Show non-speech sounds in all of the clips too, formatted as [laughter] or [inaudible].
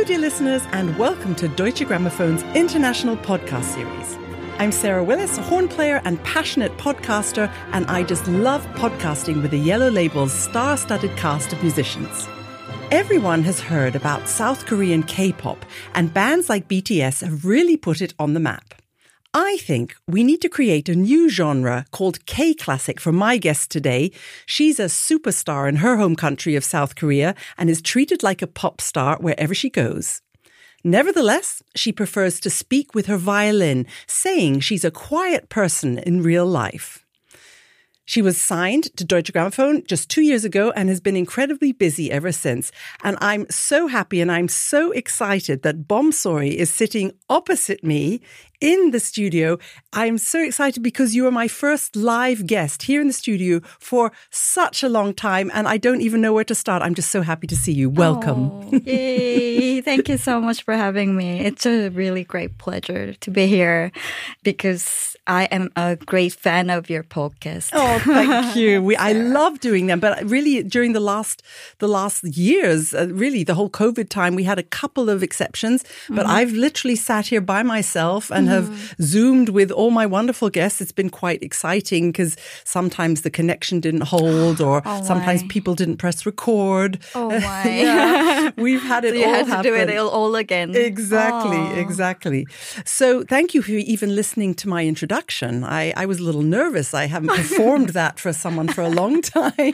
Hello, dear listeners, and welcome to Deutsche Grammophon's international podcast series. I'm Sarah Willis, a horn player and passionate podcaster, and I just love podcasting with the Yellow Label's star studded cast of musicians. Everyone has heard about South Korean K pop, and bands like BTS have really put it on the map. I think we need to create a new genre called K classic for my guest today. She's a superstar in her home country of South Korea and is treated like a pop star wherever she goes. Nevertheless, she prefers to speak with her violin, saying she's a quiet person in real life. She was signed to Deutsche Grammophon just two years ago and has been incredibly busy ever since. And I'm so happy and I'm so excited that Bomsori is sitting opposite me in the studio. I'm so excited because you are my first live guest here in the studio for such a long time, and I don't even know where to start. I'm just so happy to see you. Welcome. Oh, yay. [laughs] Thank you so much for having me. It's a really great pleasure to be here because I am a great fan of your podcast. Oh, thank [laughs] you. We, I love doing them, but really during the last the last years, uh, really the whole COVID time, we had a couple of exceptions. But mm-hmm. I've literally sat here by myself and have mm-hmm. zoomed with all my wonderful guests. It's been quite exciting because sometimes the connection didn't hold, or [gasps] oh sometimes people didn't press record. Oh [laughs] my! yeah, we've had [laughs] it so you all had to happen. do it all again. Exactly, oh. exactly. So thank you for even listening to my introduction. I, I was a little nervous. I haven't performed [laughs] that for someone for a long time.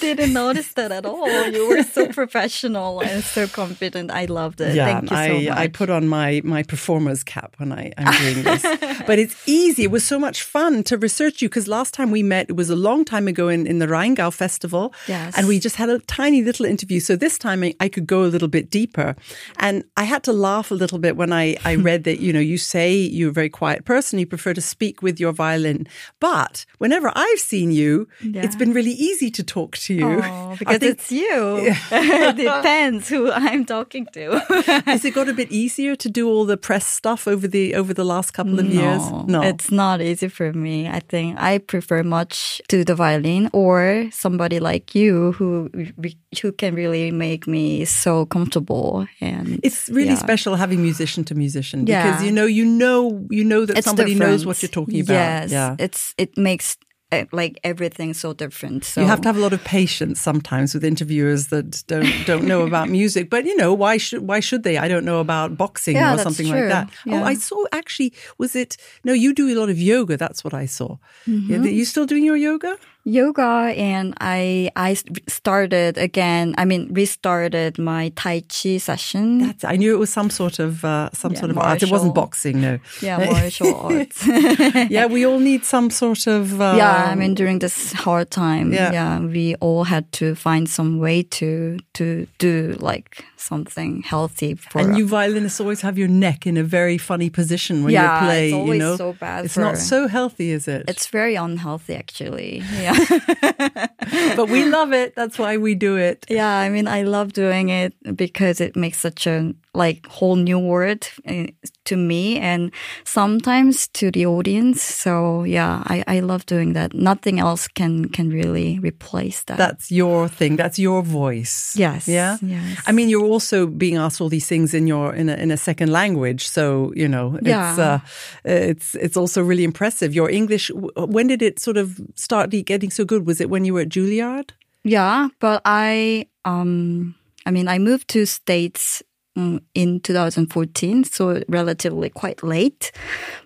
Didn't notice that at all. You were so professional and so confident. I loved it. Yeah, Thank you so I, much. I put on my my performer's cap when I, Doing this. [laughs] but it's easy. It was so much fun to research you because last time we met, it was a long time ago in, in the Rheingau Festival. Yes. And we just had a tiny little interview. So this time I, I could go a little bit deeper. And I had to laugh a little bit when I, I [laughs] read that, you know, you say you're a very quiet person, you prefer to speak with your violin. But whenever I've seen you, yeah. it's been really easy to talk to you. Oh, [laughs] because think, it's you. It depends who I'm talking to. Has it got a bit easier to do all the press stuff over the over the last couple of no, years? No, it's not easy for me. I think I prefer much to the violin or somebody like you who who can really make me so comfortable. And it's really yeah. special having musician to musician because yeah. you know you know you know that it's somebody different. knows what you're talking about. Yes, yeah. it's it makes like everything's so different. So you have to have a lot of patience sometimes with interviewers that don't don't know about [laughs] music. But you know, why should why should they? I don't know about boxing yeah, or something true. like that. Yeah. Oh, I saw actually was it no, you do a lot of yoga, that's what I saw. Mm-hmm. Yeah, you still doing your yoga? Yoga and I I started again. I mean, restarted my Tai Chi session. That's, I knew it was some sort of uh, some yeah, sort of art. It wasn't boxing, no. Yeah, martial [laughs] arts. [laughs] yeah, we all need some sort of. Um, yeah, I mean, during this hard time, yeah. yeah, we all had to find some way to to do like something healthy for. And you violinists always have your neck in a very funny position when yeah, you play. it's always you know, so bad. it's not so healthy, is it? It's very unhealthy, actually. Yeah. [laughs] but we love it. That's why we do it. Yeah, I mean, I love doing it because it makes such a like whole new word eh, to me and sometimes to the audience. So yeah, I, I love doing that. Nothing else can can really replace that. That's your thing. That's your voice. Yes. Yeah. Yes. I mean, you're also being asked all these things in your in a, in a second language. So you know, it's yeah. uh, it's it's also really impressive. Your English. When did it sort of start getting so good? Was it when you were at Juilliard? Yeah, but I um. I mean, I moved to States mm, in 2014, so relatively quite late.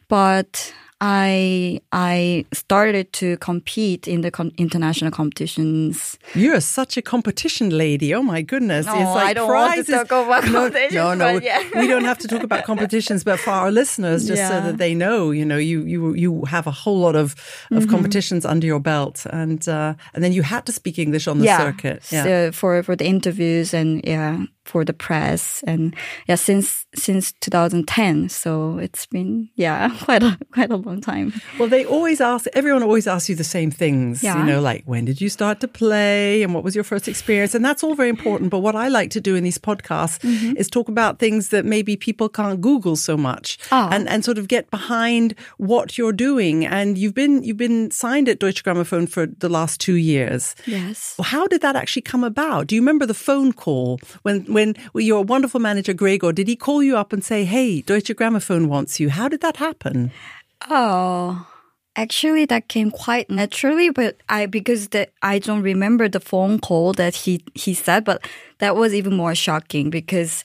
But I I started to compete in the con- international competitions. You're such a competition lady. Oh my goodness! No, it's like I don't prizes. want to talk about no, competitions. No, no, yeah. we don't have to talk about competitions. But for our listeners, just yeah. so that they know, you know, you you you have a whole lot of of mm-hmm. competitions under your belt, and uh, and then you had to speak English on the yeah. circuit. Yeah, so for for the interviews and yeah, for the press. And yeah since since 2010 so it's been yeah [laughs] quite a quite a long time. Well they always ask everyone always asks you the same things yeah. you know like when did you start to play and what was your first experience? And that's all very important. But what i like to do in these podcasts mm-hmm. is talk about things that maybe people can't google so much oh. and and sort of get behind what you're doing. And you've been you've been signed at deutsche grammophon for the last two years. Yes. Well, how did that actually come about? Do you remember the phone call when when when your wonderful manager Gregor, did he call you up and say, "Hey, Deutsche Grammophon wants you"? How did that happen? Oh, actually, that came quite naturally, but I because that I don't remember the phone call that he he said, but that was even more shocking because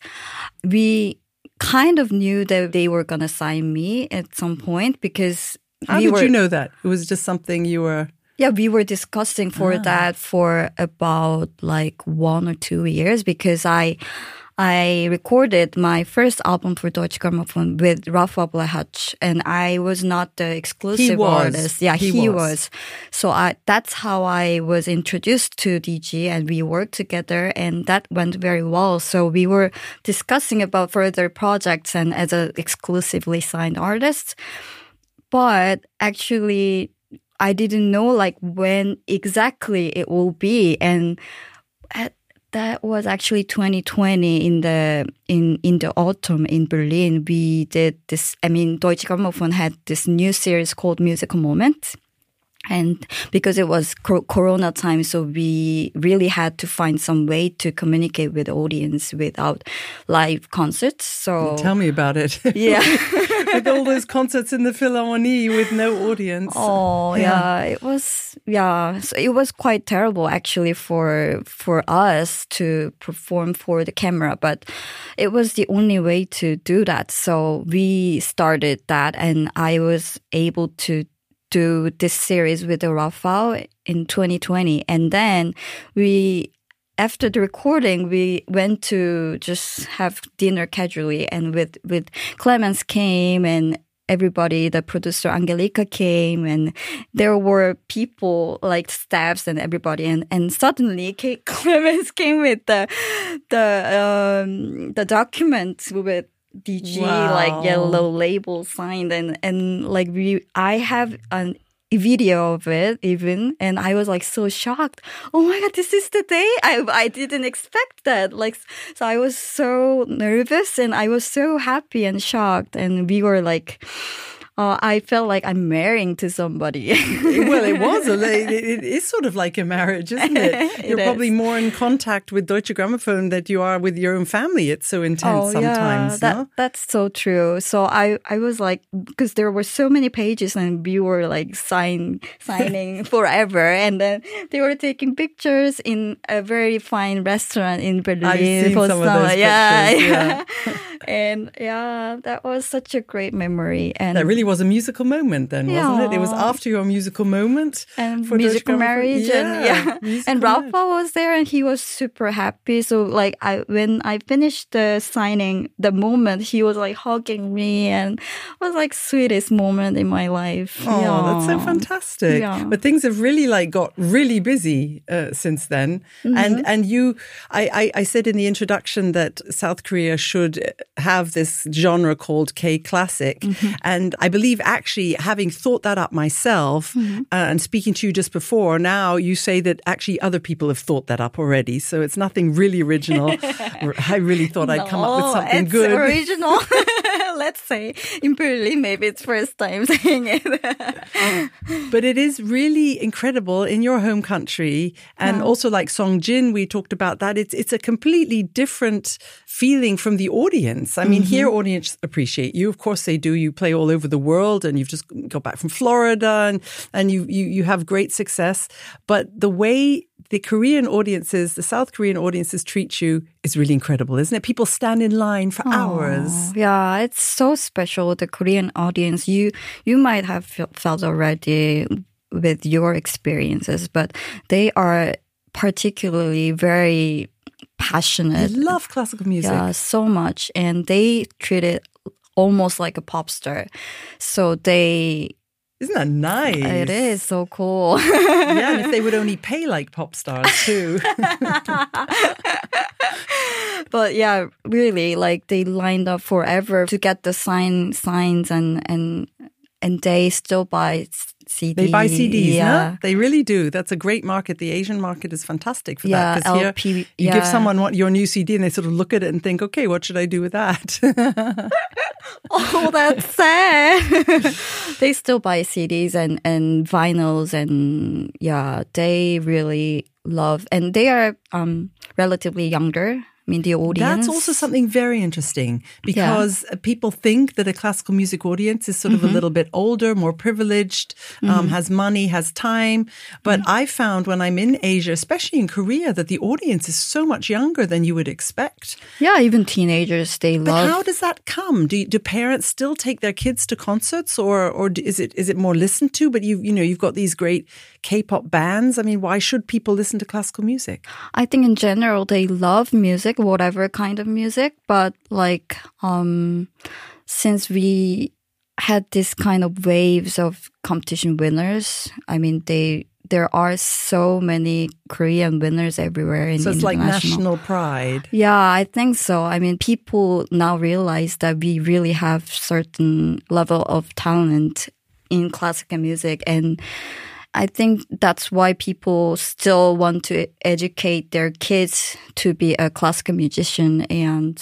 we kind of knew that they were gonna sign me at some point because how we did were, you know that? It was just something you were. Yeah, we were discussing for ah. that for about like one or two years because I I recorded my first album for Deutsche Grammophon with Rafa Blechacz, and I was not the exclusive artist. Yeah, he, he was. was. So I, that's how I was introduced to DG, and we worked together, and that went very well. So we were discussing about further projects and as an exclusively signed artist. But actually, I didn't know like when exactly it will be. And at, that was actually 2020 in the in in the autumn in Berlin. We did this. I mean, Deutsche Grammophon had this new series called Musical Moment and because it was corona time so we really had to find some way to communicate with the audience without live concerts. So tell me about it. [laughs] Yeah. [laughs] With all those concerts in the philharmonie with no audience. Oh yeah, yeah. It was yeah. So it was quite terrible actually for for us to perform for the camera but it was the only way to do that. So we started that and i was able to do this series with Rafał in 2020. And then we, after the recording, we went to just have dinner casually and with, with Clemens came and everybody, the producer Angelica came and there were people like staffs and everybody and, and suddenly [laughs] Clemens came with the, the, um, the document with DG wow. like yellow label signed and and like we I have an video of it even and i was like so shocked. Oh my god this is the day? I i didn't expect that. Like so i was so nervous and i was so happy and shocked. And we were like uh, I felt like I'm marrying to somebody. well, it was. A, [laughs] it, it is sort of like a marriage, isn't it? [laughs] it You're is. probably more in contact with Deutsche Grammophon than you are with your own family. It's so intense oh, sometimes. Yeah, that, no? That's so true. So I, I was like, because there were so many pages and we were like sign, signing [laughs] forever. And then they were taking pictures in a very fine restaurant in Berlin. I've seen some of those yeah, pictures. Yeah. And yeah, that was such a great memory. And that really was a musical moment then, wasn't it? It was after your musical moment and for musical marriage, yeah, and yeah, [laughs] and Rafa was there, and he was super happy. So like I when I finished the signing, the moment he was like hugging me, and was like sweetest moment in my life. Oh, yeah. that's so fantastic! Yeah. But things have really like got really busy uh, since then, mm-hmm. and and you, I, I I said in the introduction that South Korea should have this genre called K classic, mm-hmm. and I believe actually having thought that up myself mm-hmm. uh, and speaking to you just before, now you say that actually other people have thought that up already. So it's nothing really original. [laughs] I really thought no, I'd come up with something it's good. original. [laughs] Let's say in Berlin, maybe it's first time [laughs] saying it. [laughs] but it is really incredible in your home country, and yeah. also like Seong-Jin, we talked about that. It's it's a completely different feeling from the audience. I mean, mm-hmm. here audience appreciate you, of course they do. You play all over the world and you've just got back from Florida and, and you, you, you have great success. But the way the Korean audiences, the South Korean audiences treat you is really incredible, isn't it? People stand in line for hours. Yeah, it's so special. The Korean audience, you you might have felt already with your experiences, but they are particularly very passionate. They love classical music. Yeah, so much, and they treat it almost like a pop star. So they isn't that nice? It is so cool. [laughs] yeah, and if they would only pay like pop stars too. [laughs] but yeah, really, like they lined up forever to get the sign signs and and and they still buy CDs. They buy CDs, yeah. No? They really do. That's a great market. The Asian market is fantastic for yeah, that. Because here, you yeah. give someone what, your new CD and they sort of look at it and think, okay, what should I do with that? [laughs] [laughs] oh, that's sad. [laughs] they still buy CDs and, and vinyls and yeah, they really love, and they are um, relatively younger I mean, the audience. That's also something very interesting because yeah. people think that a classical music audience is sort of mm-hmm. a little bit older, more privileged, um, mm-hmm. um, has money, has time. But mm-hmm. I found when I'm in Asia, especially in Korea, that the audience is so much younger than you would expect. Yeah, even teenagers, they but love. how does that come? Do, do parents still take their kids to concerts or, or is it, is it more listened to? But you, you know, you've got these great K-pop bands. I mean, why should people listen to classical music? I think in general, they love music music, whatever kind of music. But like, um, since we had this kind of waves of competition winners, I mean, they there are so many Korean winners everywhere in So it's like national pride. Yeah, I think so. I mean, people now realize that we really have certain level of talent in classical music and I think that's why people still want to educate their kids to be a classical musician. And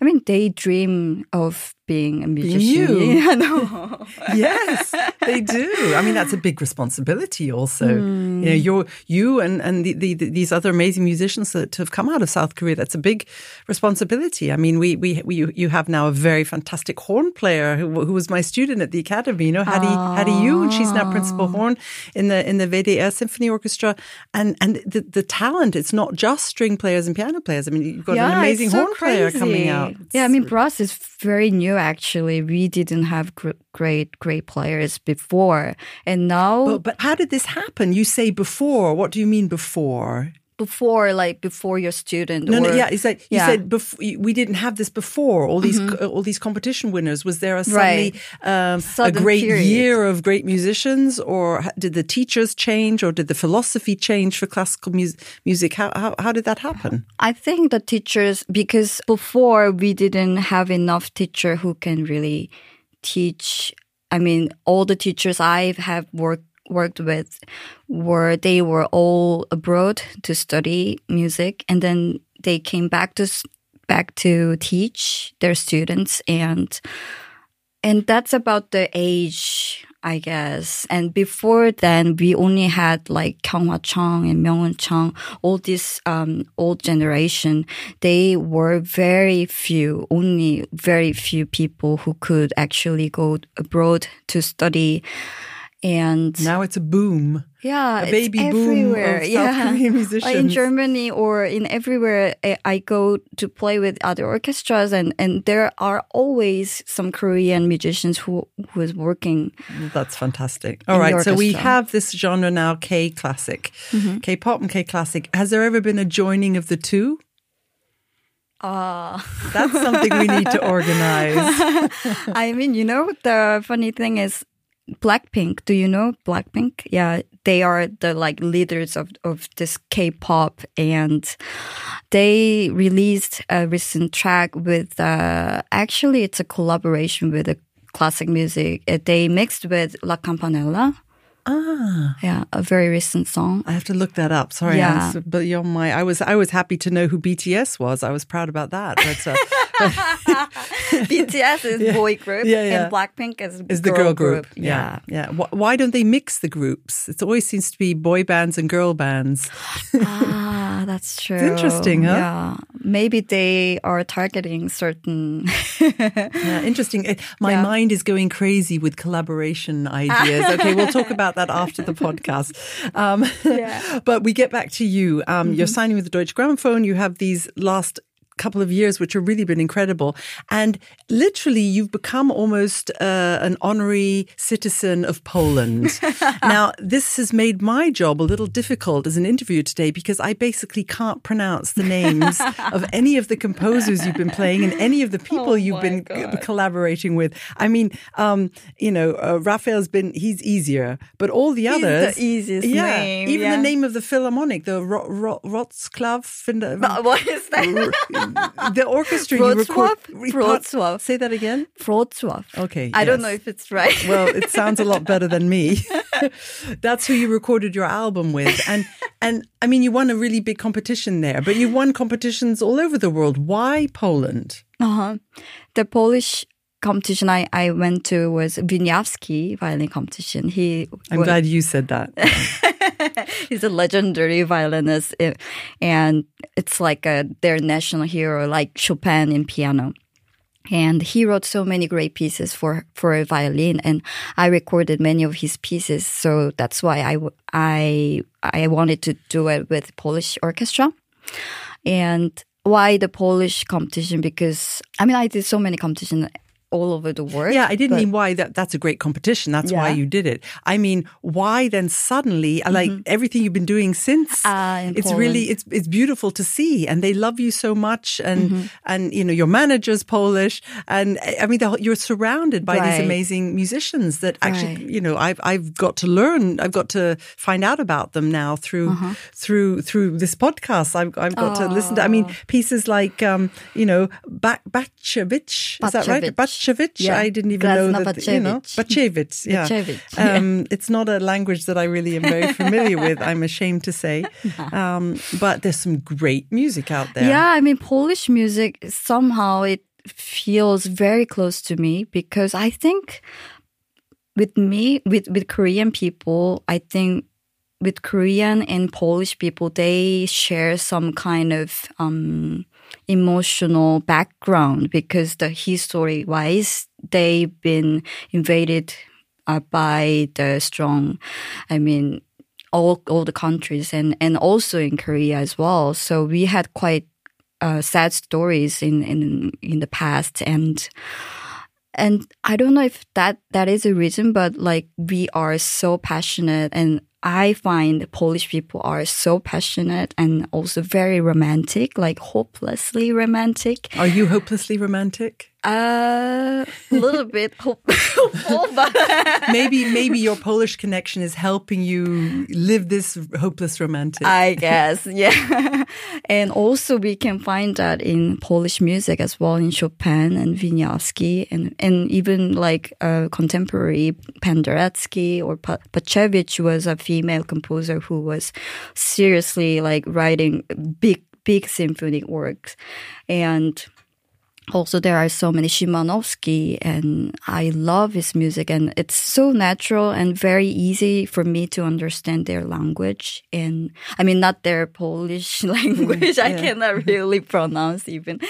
I mean, they dream of being a musician. You. [laughs] No. [laughs] yes, they do. I mean, that's a big responsibility. Also, mm. you know, you're you and and the, the, the, these other amazing musicians that have come out of South Korea. That's a big responsibility. I mean, we we, we you have now a very fantastic horn player who, who was my student at the academy. You know, Hattie oh. Hattie Yu, and she's now principal horn in the in the WDR Symphony Orchestra. And and the the talent. It's not just string players and piano players. I mean, you've got yeah, an amazing so horn crazy. player coming out. It's, yeah, I mean, brass is very new actually. We didn't have great, great players before. And now. But, but how did this happen? You say before. What do you mean before? Before like before your student no or, no yeah it's like you yeah. said before, we didn't have this before all these mm-hmm. all these competition winners was there a suddenly right. um, a great period. year of great musicians or did the teachers change or did the philosophy change for classical mu- music how, how how did that happen i think the teachers because before we didn't have enough teacher who can really teach i mean all the teachers i have worked worked with were they were all abroad to study music and then they came back to back to teach their students and and that's about the age I guess. And before then, we only had like Kyung-wha Chung and Myung-whun Chung, all this um, old generation. They were very few, only very few people who could actually go abroad to study and now it's a boom. Yeah, a baby boom of South yeah. Korean musicians. in Germany or in everywhere I go to play with other orchestras, and and there are always some Korean musicians who who is working. That's fantastic. All right, so we have this genre now: K classic, mm-hmm. K pop, and K classic. Has there ever been a joining of the two? Uh. That's something we need to [laughs] organize. I mean, you know, the funny thing is, Blackpink. Do you know Blackpink? Yeah, they are the like leaders of of this K-pop, and they released a recent track with. Uh, actually, it's a collaboration with a classic music. Uh, they mixed with La Campanella. Ah, yeah, a very recent song. I have to look that up. Sorry, yeah. I was, but you're my. I was I was happy to know who BTS was. I was proud about that. But, [laughs] uh, [laughs] BTS is yeah. boy group, yeah, yeah. and Blackpink is is the girl group. group. Yeah, yeah. Why don't they mix the groups? It always seems to be boy bands and girl bands. [gasps] ah, that's true. It's interesting, huh? Yeah, maybe they are targeting certain. [laughs] yeah, interesting. My mind is going crazy with collaboration ideas. Okay, we'll talk about that [laughs] after the podcast. Um. But we get back to you. Um, mm-hmm. You're signing with the Deutsche Grammophon. You have these last couple of years, which have really been incredible. And literally, you've become almost uh, an honorary citizen of Poland. [laughs] now, this has made my job a little difficult as an interviewer today because I basically can't pronounce the names of [laughs] any of the composers you've been playing and any of the people oh you've been God. collaborating with. I mean, um, you know, uh, Raphael's been, he's easier, but all the he's others. the easiest yeah, name. Even yeah. the name of the Philharmonic, the Ro- Ro-. What is that? The orchestra you record. Wrocław. Say that again. Wrocław. Okay. I yes. don't know if it's right. well, it [laughs] sounds a lot better than me. [laughs] That's who you recorded your album with, and and I mean, you won a really big competition there, but you won competitions all over the world. Why Poland? Uh huh. The Polish competition I, I went to was Wieniawski violin competition. He I'm was, glad you said that. [laughs] he's a legendary violinist, eh, and it's like a, their national hero, like Chopin in piano. And he wrote so many great pieces for, for a violin and I recorded many of his pieces. So that's why I, I, I wanted to do it with Polish orchestra. And why the Polish competition? Because I mean, I did so many competitions all over the world. Yeah, I didn't mean why that that's a great competition. That's Yeah. why you did it. I mean, why then suddenly like everything you've been doing since in it's Poland. really it's it's beautiful to see and they love you so much and and you know your manager's Polish and I mean the, you're surrounded by these amazing musicians that actually Right. you know I've I've got to learn I've got to find out about them now through Uh-huh. through through this podcast I've I've got to listen to I mean pieces like um you know ba- Bacewicz is that right Bacewicz. Bacewicz Yeah. I didn't even know that you know. Bacewicz. Bacewicz yeah. Um it's not a language that I really am very familiar with I'm ashamed to say. [laughs] Um but there's some great music out there. Yeah, I mean, Polish music somehow it feels very close to me because I think with me, with, with Korean people, I think with Korean and Polish people, they share some kind of um, emotional background because the history wise, they've been invaded uh, by the strong, I mean, all all the countries and and also in Korea as well. So we had quite uh, sad stories in in in the past and. And I don't know if that that is a reason, but like we are so passionate, and I find Polish people are so passionate and also very romantic, like hopelessly romantic. are you hopelessly romantic Uh, a little bit [laughs] hopeful, but [laughs] maybe maybe your Polish connection is helping you live this hopeless romantic I guess, [laughs] yeah. and also we can find that in Polish music as well, in Chopin and Wieniawski, and and even like uh, contemporary Penderecki or Pa- Pachevich was a female composer who was seriously like writing big big symphonic works, and also there are so many Szymanowski and I love his music and it's so natural and very easy for me to understand their language and I mean not their Polish [laughs] language. I cannot really pronounce even.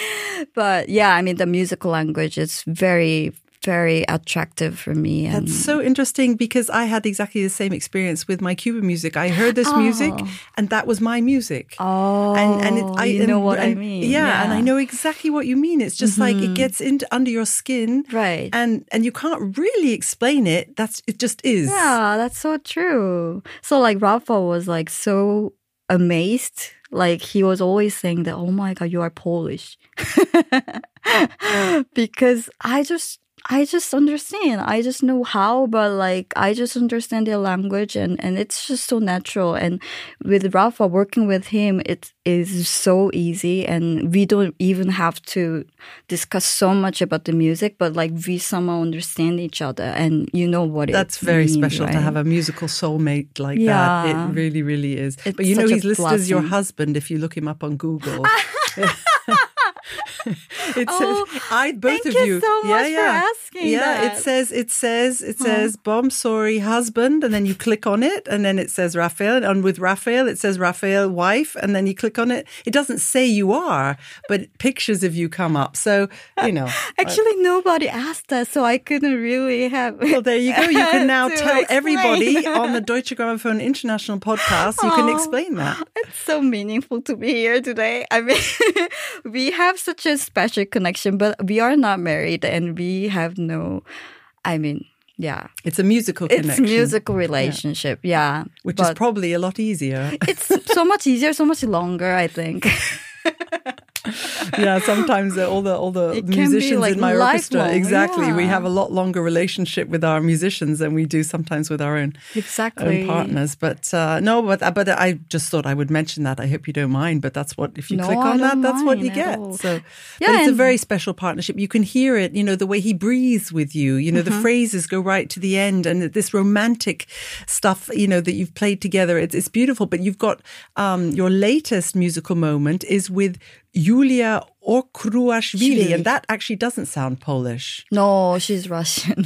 But yeah I mean the musical language is very very attractive for me and That's so interesting because I had exactly the same experience with my Cuban music. I heard this music oh. and that was my music. oh and and it, oh, I you know and- what I mean Yeah, and I know exactly what you mean. It's just like it mm-hmm. gets into under your skin, Right. And and you can't really explain it. That's it. Just is. Yeah, that's so true. So like Rafa was like so amazed. Like he was always saying that, oh my God, you are Polish. [laughs] because I just I just understand. I just know how, but like I just understand their language and, and it's just so natural. And with Rafa working with him, it is so easy and we don't even have to discuss so much about the music, but like we somehow understand each other and you know what it That's very means, special to have a musical soulmate like Yeah. that. It really, really is. It's but you know, he's listed as your husband if you look him up on Google. [laughs] [laughs] [laughs] it Oh, says I both thank of you so yeah, much for yeah. asking Yeah, that. it says it says it says Bomsori husband, and then you click on it, and then it says Raphael, and with Raphael it says Raphael wife, and then you click on it. It doesn't say you are, but pictures of you come up. So you know. [laughs] Actually, nobody asked us, so I couldn't really have. Well, there you go. You can [laughs] now tell everybody on the Deutsche Grammophon International podcast. You can explain that. It's so meaningful to be here today. I mean, we have such a special connection, but we are not married and we have no, I mean, yeah. It's a musical It's connection, musical relationship, yeah. which is probably a lot easier. it's so much easier, so much longer, I think. [laughs] [laughs] yeah, sometimes uh, all the all the It musicians like, in my orchestra, exactly. We have a lot longer relationship with our musicians than we do sometimes with our own Exactly. own partners. But uh, no, but but I just thought I would mention that. I hope you don't mind. But that's what if you No, click on that, that's what you get. all. So, Yeah, it's a very special partnership. You can hear it. You know the way he breathes with you. You know Mm-hmm. the phrases go right to the end, and this romantic stuff. You know that you've played together. It's it's beautiful. But you've got um, your latest musical moment is with Julia Okruashvili, and that actually doesn't sound Polish. No, she's Russian.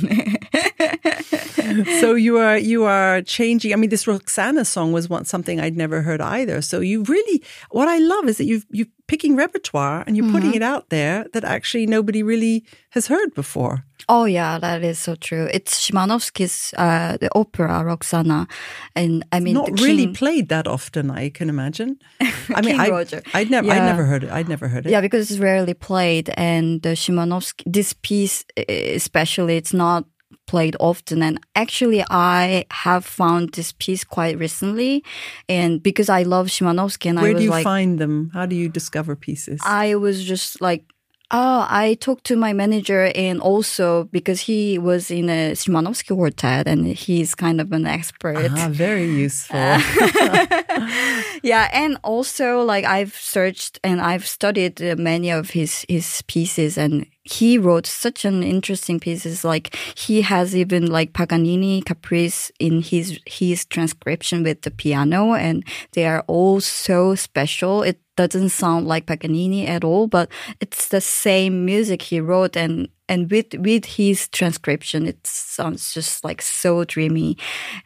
so [laughs] you are you are changing. I mean, this Roxana song was once something I'd never heard either. So you really, what I love is that you've you picking repertoire and you're mm-hmm. putting it out there that actually nobody really has heard before. Oh yeah, that is so true. It's Szymanowski's uh, the opera Roxana, and I mean, not really played that often. I can imagine. [laughs] I mean, I, would never, yeah. I'd never heard it. I'd never heard it. Yeah, because it's rarely played, and the Szymanowski, this piece especially, it's not played often. And actually, I have found this piece quite recently. And because I love Szymanowski and Where I was do you like, find them? How do you discover pieces? I was just like, Oh, I talked to my manager and also because he was in a Szymanowski quartet and he's kind of an expert. Ah, very useful. [laughs] [laughs] yeah, and also like I've searched and I've studied many of his his pieces and he wrote such an interesting pieces. Like he has even like Paganini Caprice in his his transcription with the piano, and they are all so special. It doesn't sound like Paganini at all, but it's the same music he wrote and and with with his transcription it sounds just like so dreamy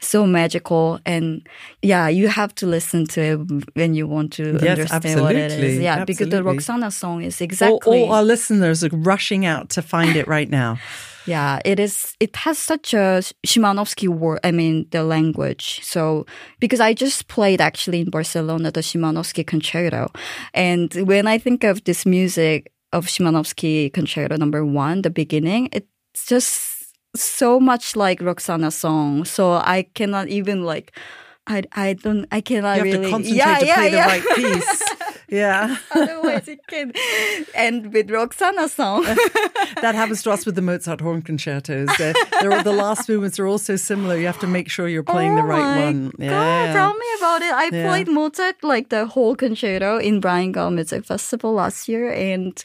so magical and yeah you have to listen to it when you want to yes, understand absolutely. what it is yeah absolutely. because the roxana song is exactly all, all our listeners are rushing out to find it right now yeah, it is. It has such a Szymanowski word. I mean, the language. So because I just played actually in Barcelona the Szymanowski concerto, and when I think of this music of Szymanowski concerto number one, the beginning, it's just so much like Roxana song. So I cannot even like. I I don't I cannot you have really to concentrate yeah, to yeah, play yeah. the right piece. [laughs] Yeah. [laughs] Otherwise, it can end with Roxana song. [laughs] that happens to us with the Mozart horn concertos. The, the last movements are all so similar. You have to make sure you're playing oh the right one. God, tell me about it. I yeah. played Mozart like the whole concerto in Rheingau Music Festival last year, and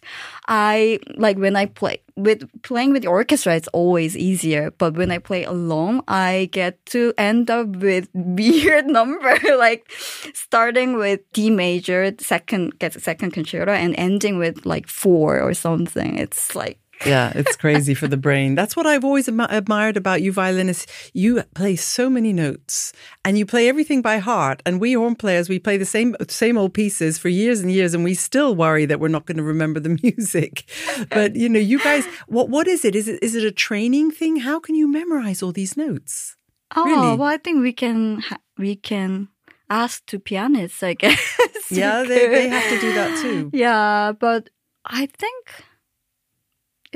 I like when I play with playing with the orchestra, it's always easier. But when I play alone, I get to end up with [laughs] weird number, [laughs] like starting with D major, second gets a second concerto, and ending with like four or something. It's like yeah, it's crazy for the brain. That's what I've always am- admired about you violinists. You play so many notes and you play everything by heart. And we horn players, we play the same same old pieces for years and years, and we still worry that we're not going to remember the [laughs] music. But you know, you guys, what what is it? Is it is it a training thing? How can you memorize all these notes? Oh, really? well, I think we can we can ask to pianists, I guess. [laughs] yeah, they, they have to do that too. Yeah, but I think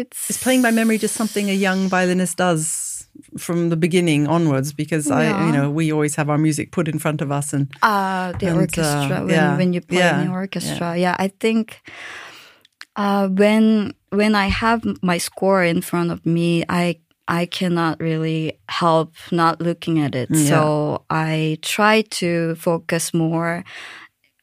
it's is playing by memory just something a young violinist does from the beginning onwards because yeah. I you know we always have our music put in front of us and uh the and, orchestra uh, when, yeah. when you play yeah. in the orchestra yeah, I think uh when when I have my score in front of me I I cannot really help not looking at it. So I try to focus more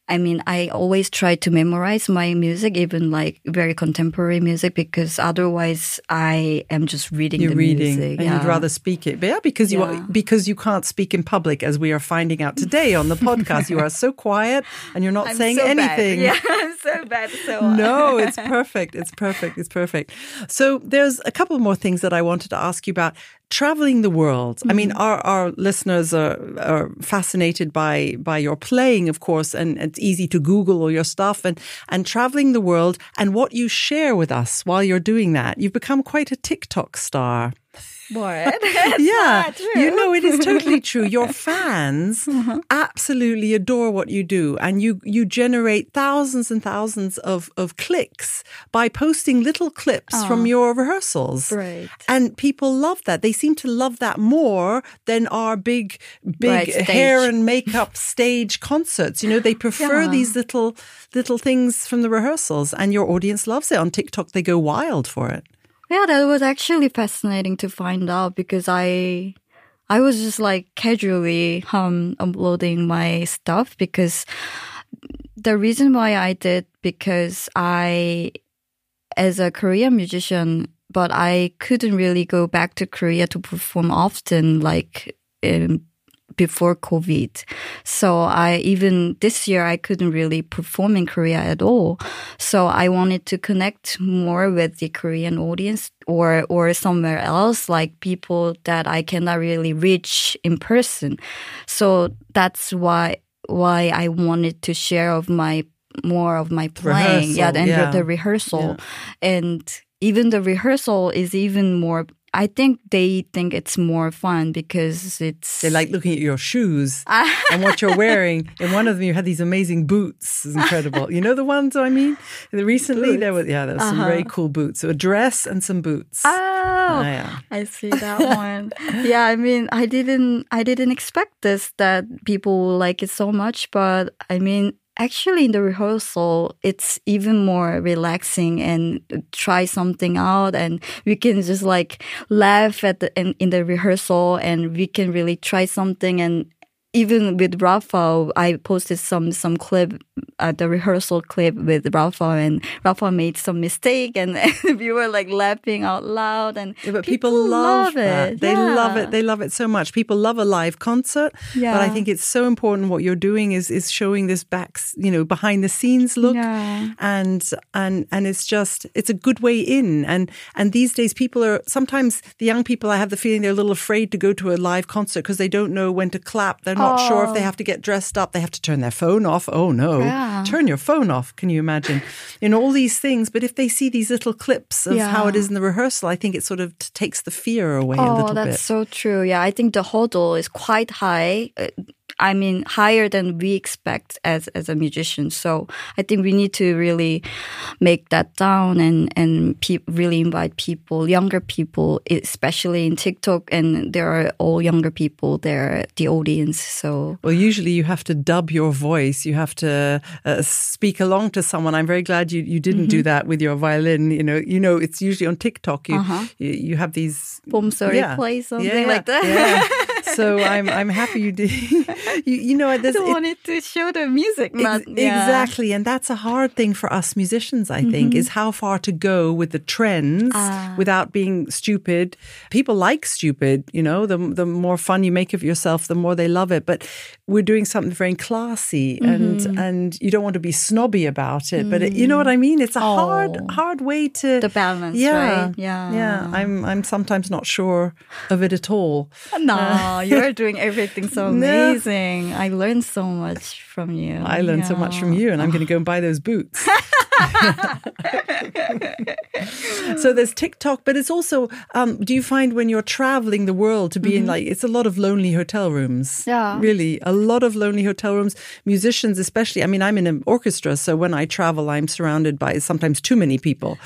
I mean, I always try to memorize my music, even like very contemporary music, because otherwise I am just reading You're the reading, music. And yeah. you'd rather speak it. But yeah, because you yeah. Are, because you can't speak in public, as we are finding out today on the [laughs] podcast. you are so quiet and you're not I'm saying so anything. Bad. Yeah, [laughs] I'm so bad. So [laughs] no, it's perfect. It's perfect. It's perfect. So there's a couple more things that I wanted to ask you about traveling the world. Mm-hmm. I mean, mm-hmm. our, our listeners are, are fascinated by, by your playing, of course, and it's easy to Google all your stuff and, and traveling the world and what you share with us while you're doing that. You've become quite a TikTok star. What? [laughs] yeah. You know, it is totally [laughs] true. Your fans uh-huh. absolutely adore what you do. And you, you generate thousands and thousands of, of clicks by posting little clips oh. from your rehearsals. Right. And people love that. They seem to love that more than our big, big right, hair and makeup stage concerts. You know, they prefer yeah. these little, little things from the rehearsals and your audience loves it. On TikTok, they go wild for it. Yeah, that was actually fascinating to find out because I I was just like casually um uploading my stuff because the reason why I did because I as a Korean musician but I couldn't really go back to Korea to perform often like in before COVID. So I even this year I couldn't really perform in Korea at all. So I wanted to connect more with the Korean audience or or somewhere else, like people that I cannot really reach in person. So that's why why I wanted to share of my more of my playing, Rehearsal, yeah, and yeah. The, the rehearsal, and even the rehearsal is even more. I think they think it's more fun because it's They like looking at your shoes [laughs] ah. and what you're wearing. In one of them, you had these amazing boots. It's incredible. You know the ones I mean? Recently, there was yeah, there was some uh-huh. very cool boots. So a dress and some boots. Oh, ah, yeah. I see that one. yeah, I mean, I didn't, I didn't expect this that people will like it so much, but I mean, actually in the rehearsal, it's even more relaxing and try something out, and we can just like laugh at the in, in the rehearsal, and we can really try something and. Even with Rafa, I posted some some clip, uh, the rehearsal clip with Rafa, and Rafa made some mistake, and, [laughs] we were like laughing out loud. And Yeah, but people, love, that. it. They love it. They love it so much. People love a live concert. But I think it's so important what you're doing is is showing this back, you know, behind the scenes look. Yeah. And and and it's just it's a good way in. And and these days people are sometimes the young people I have the feeling they're a little afraid to go to a live concert because they don't know when to clap. They're not sure if they oh. have to get dressed up. They have to turn their phone off. Oh no. Yeah. Turn your phone off. Can you imagine? You know, all these things. But if they see these little clips of how it is in the rehearsal, I think it sort of takes the fear away a Oh, little that's so true. Yeah, I think the hurdle is quite high. Uh, I mean, higher than we expect as as a musician. So I think we need to really make that down and and pe- really invite people, younger people, especially in TikTok, and there are all younger people there, the audience. So Well, usually you have to dub your voice. You have to uh, speak along to someone. I'm very glad you, you didn't Mm-hmm. do that with your violin. You know, you know, it's usually on TikTok. You you, you have these Bomsori yeah. play something Yeah, like that. [laughs] So I'm I'm happy you did. [laughs] you you know, there's I it- wanted to show the music, Ex- yeah. Exactly. And that's a hard thing for us musicians, I think, is mm-hmm. how far to go with the trends ah. without being stupid. People like stupid, you know, the, the more fun you make of yourself, the more they love it. But we're doing something very classy and, mm-hmm. and you don't want to be snobby about it. But it, you know mm. what I mean? It's a oh. hard, Oh. hard way to. The balance, yeah, right? Yeah. Yeah. I'm, I'm sometimes not sure of it at all. No, uh, you're doing everything so [laughs] No. amazing. I learned so much from you. I learned so much from you, and I'm going to go and buy those boots. [laughs] so there's TikTok, but it's also. Um, do you find when you're traveling the world to be in like it's a lot of lonely hotel rooms? Yeah. really, a lot of lonely hotel rooms. Musicians, especially. I mean, I'm in an orchestra, so when I travel, I'm surrounded by sometimes too many people.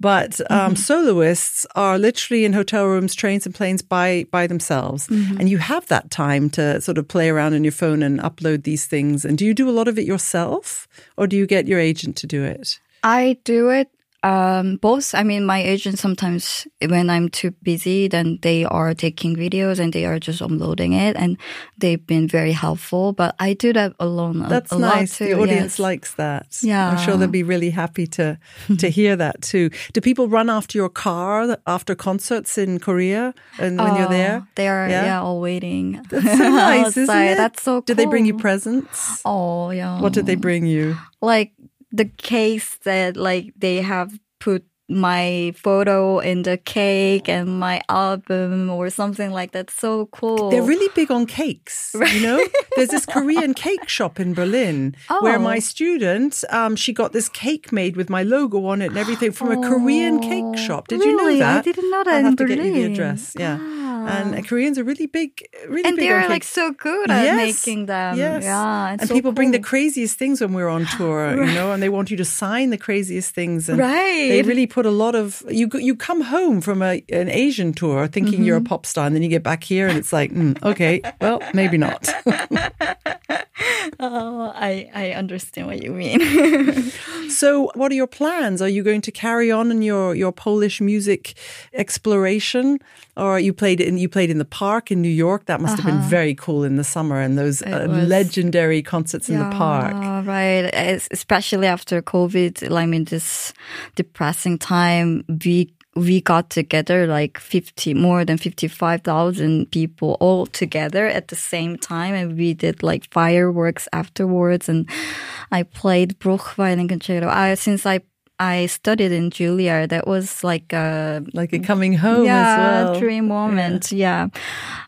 But um, soloists are literally in hotel rooms, trains, and planes by by themselves, and you have that time to sort of play around on your phone and upload these things. And do you do a lot of it yourself, or do you get your agent to do it? I do it um, both. I mean, my agent sometimes when I'm too busy, then they are taking videos and they are just uploading it, and they've been very helpful. But I do that alone. a- That's a lot nice. too, the audience yes. likes that. Yeah. I'm sure they'll be really happy to [laughs] to hear that too. Do people run after your car after concerts in Korea and when you're there? Oh, They are Yeah? yeah, all waiting. That's so [laughs] nice, isn't it? That's so. Did they bring you presents? Oh yeah. What did they bring you? like the case that like they have put my photo in the cake and my album or something like that. So cool. They're really big on cakes. Right. You know, there's this [laughs] Korean cake shop in Berlin where Oh. my student, um, she got this cake made with my logo on it and everything from a Korean cake shop. Did you know that? I didn't know that I'll have to get you the address. Yeah, Ah. and uh, Koreans are really big, really and big they're like so good at Yes, making them. Yes. Yeah. and so people bring the craziest things when we're on [gasps] tour, you know, and they want you to sign the craziest things. And Right. They really put a lot of you you come home from a, an Asian tour thinking you're a Mm-hmm. pop star, and then you get back here and it's like, mm, okay, well, maybe not. [laughs] Oh, I, I understand what you mean. [laughs] so, what are your plans? Are you going to carry on in your your Polish music exploration, or you played in you played in the park in New York? That must have been very cool in the summer and those uh, Uh-huh. was. legendary concerts in the park. Yeah, right. Especially after COVID, I mean, this depressing time, we we got together like 50, more than 55,000 people all together at the same time. And we did like fireworks afterwards. And I played Bruch violin concerto. I, since I I studied in Juilliard. That was like a like a coming home yeah, as well. dream moment. Yeah. yeah.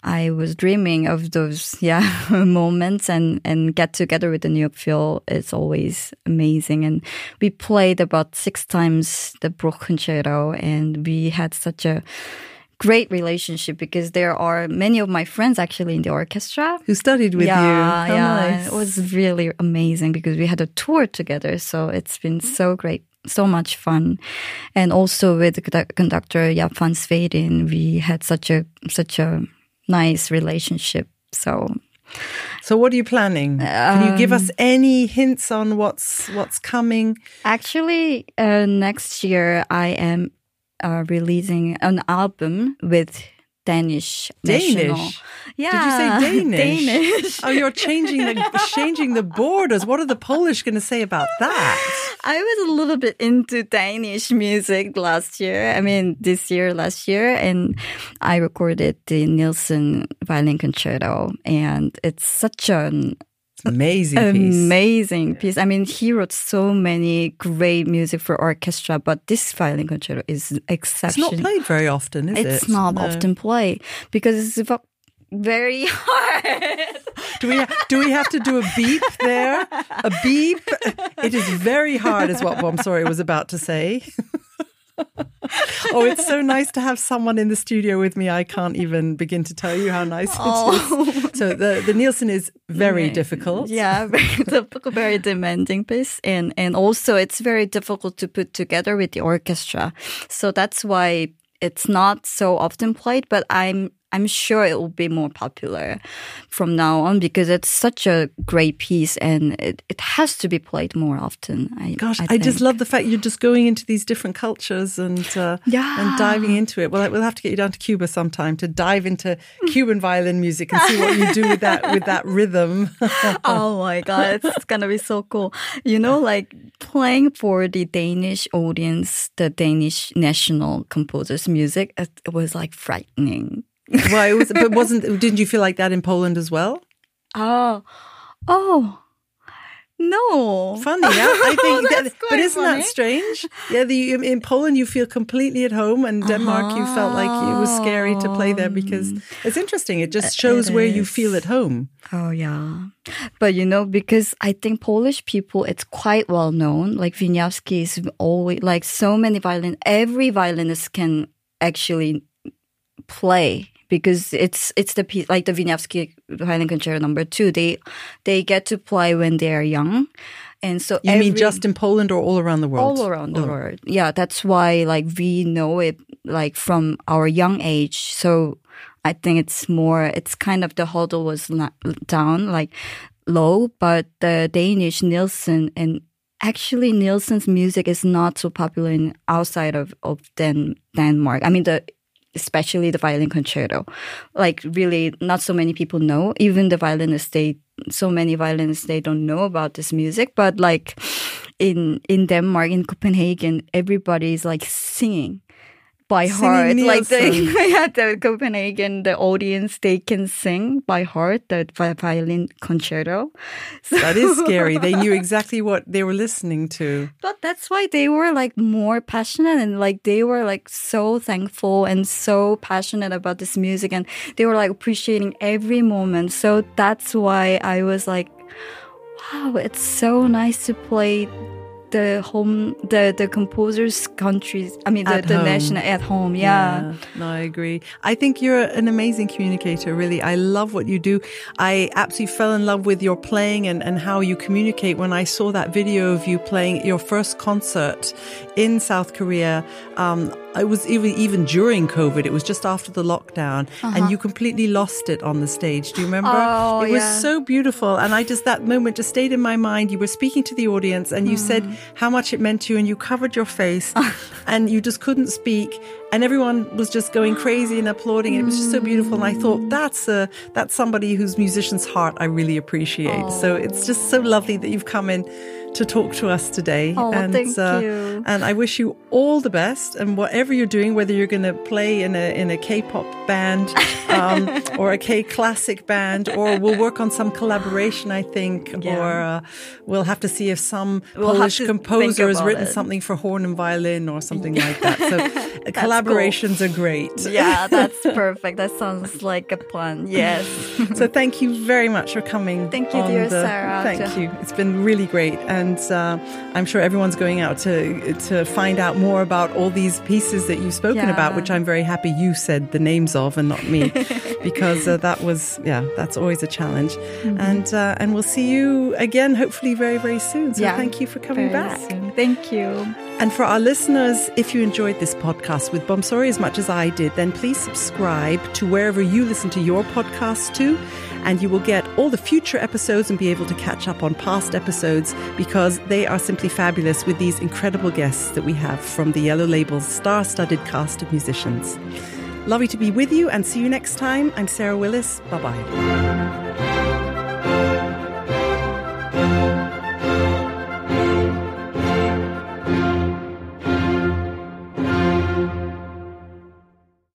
I was dreaming of those [laughs] yeah moments and and get together with the New York Phil is always amazing. And we played about six times the Bruch concerto, and we had such a great relationship because there are many of my friends actually in the orchestra who studied with yeah, you. How yeah, nice. it was really amazing because we had a tour together. So it's been so great so much fun. And also with the conductor Jaap van we had such a such a nice relationship. So so what are you planning? Can you give us um, any hints on what's what's coming? Actually, uh, next year I am uh, releasing an album with Danish. Danish. National. Yeah. Did you say Danish? Danish. oh, you're changing the changing the borders. What are the Polish going to say about that? I was a little bit into Danish music last year. I mean, this year, last year, and I recorded the Nielsen violin concerto, and it's such an amazing piece. Amazing piece. I mean, he wrote so many great music for orchestra, but this violin concerto is exceptional. It's not played very often, is it's it? It's not no. often played because it's very [laughs] hard. do we do we have to do a beep there? A beep. It is very hard, is what I'm sorry was about to say. [laughs] [laughs] oh, it's so nice to have someone in the studio with me. I can't even begin to tell you how nice oh. it is. So the the Nielsen is very yeah. difficult. Yeah, [laughs] very difficult, very demanding piece, and and also it's very difficult to put together with the orchestra. So that's why it's not so often played. But I'm I'm sure it will be more popular from now on because it's such a great piece and it, it has to be played more often. I, Gosh, I, I just love the fact you're just going into these different cultures and uh, yeah. and diving into it. Well, we'll have to get you down to Cuba sometime to dive into Cuban violin music and see what you do with that with that rhythm. [laughs] oh my god, it's gonna be so cool. You know, like playing for the Danish audience, the Danish national composers' music, it was like frightening well, it was, but wasn't? Didn't you feel like that in Poland as well? Oh, oh. No. Funny, yeah. [laughs] I think that, but isn't funny. that strange? Yeah, the in Poland you feel completely at home and Denmark uh-huh. you felt like it was scary to play there because it's interesting. It just shows it where you feel at home. Oh yeah. But you know, because I think Polish people it's quite well known. Like Wieniawski is always like so many violin every violinist can actually play because it's it's the piece like the Wieniawski violin concerto number two. They they get to play when they are young. And so You every, mean just in Poland or all around the world? All around the oh. world. Yeah, that's why like we know it like from our young age. So I think it's more it's kind of the hurdle was not down, like low, but the Danish Nielsen and actually Nielsen's music is not so popular in outside of, of Dan, Denmark. I mean the especially the violin concerto. Like really not so many people know. Even the violinists they so many violinists they don't know about this music. But like in in Denmark, in Copenhagen, everybody is like singing by heart. Like the, [laughs] yeah, the Copenhagen, the audience, they can sing by heart the violin concerto. [laughs] So, that is scary. They knew exactly what they were listening to. But that's why they were like more passionate and like they were like so thankful and so passionate about this music and they were like appreciating every moment. So that's why I was like, wow, it's so nice to play the home the the composer's countries i mean the, the national at home yeah. yeah. no i agree i think you're an amazing communicator really i love what you do i absolutely fell in love with your playing and, and how you communicate when i saw that video of you playing your first concert in south korea um, it was even even during COVID. It was just after the lockdown, uh-huh. and you completely lost it on the stage. Do you remember? Oh, it was yeah. so beautiful, and I just that moment just stayed in my mind. You were speaking to the audience, and you mm. said how much it meant to you, and you covered your face, [laughs] and you just couldn't speak, and everyone was just going crazy and applauding. And it was just so beautiful, and I thought that's a that's somebody whose musician's heart I really appreciate. Oh. So it's just so lovely that you've come in to talk to us today. Oh, and, thank uh, you. And I wish you all the best. And whatever you're doing, whether you're going to play in a in a K-pop band [laughs] um, or a K-classic band, or we'll work on some collaboration, I think, Yeah. or uh, we'll have to see if some We'll Polish composer has written it. something for horn and violin or something like that. So [laughs] uh, collaborations are great. Yeah, that's [laughs] perfect. That sounds like a plan. Yes. So thank you very much for coming. Thank you, dear the- Sarah. Thank you. It's been really great, and uh, I'm sure everyone's going out to to find out more about all these pieces that you've spoken Yeah. about, which I'm very happy you said the names of and not me, [laughs] because uh, that was yeah, that's always a challenge. Mm-hmm. And uh, and we'll see you again, hopefully very very soon. So Yeah, thank you for coming Very back. soon. Thank you. And for our listeners, if you enjoyed this podcast with Bomsori as much as I did, then please subscribe to wherever you listen to your podcast to. And you will get all the future episodes and be able to catch up on past episodes because they are simply fabulous with these incredible guests that we have from the Yellow Label's star studded cast of musicians. Lovely to be with you and see you next time. I'm Sarah Willis. Bye bye.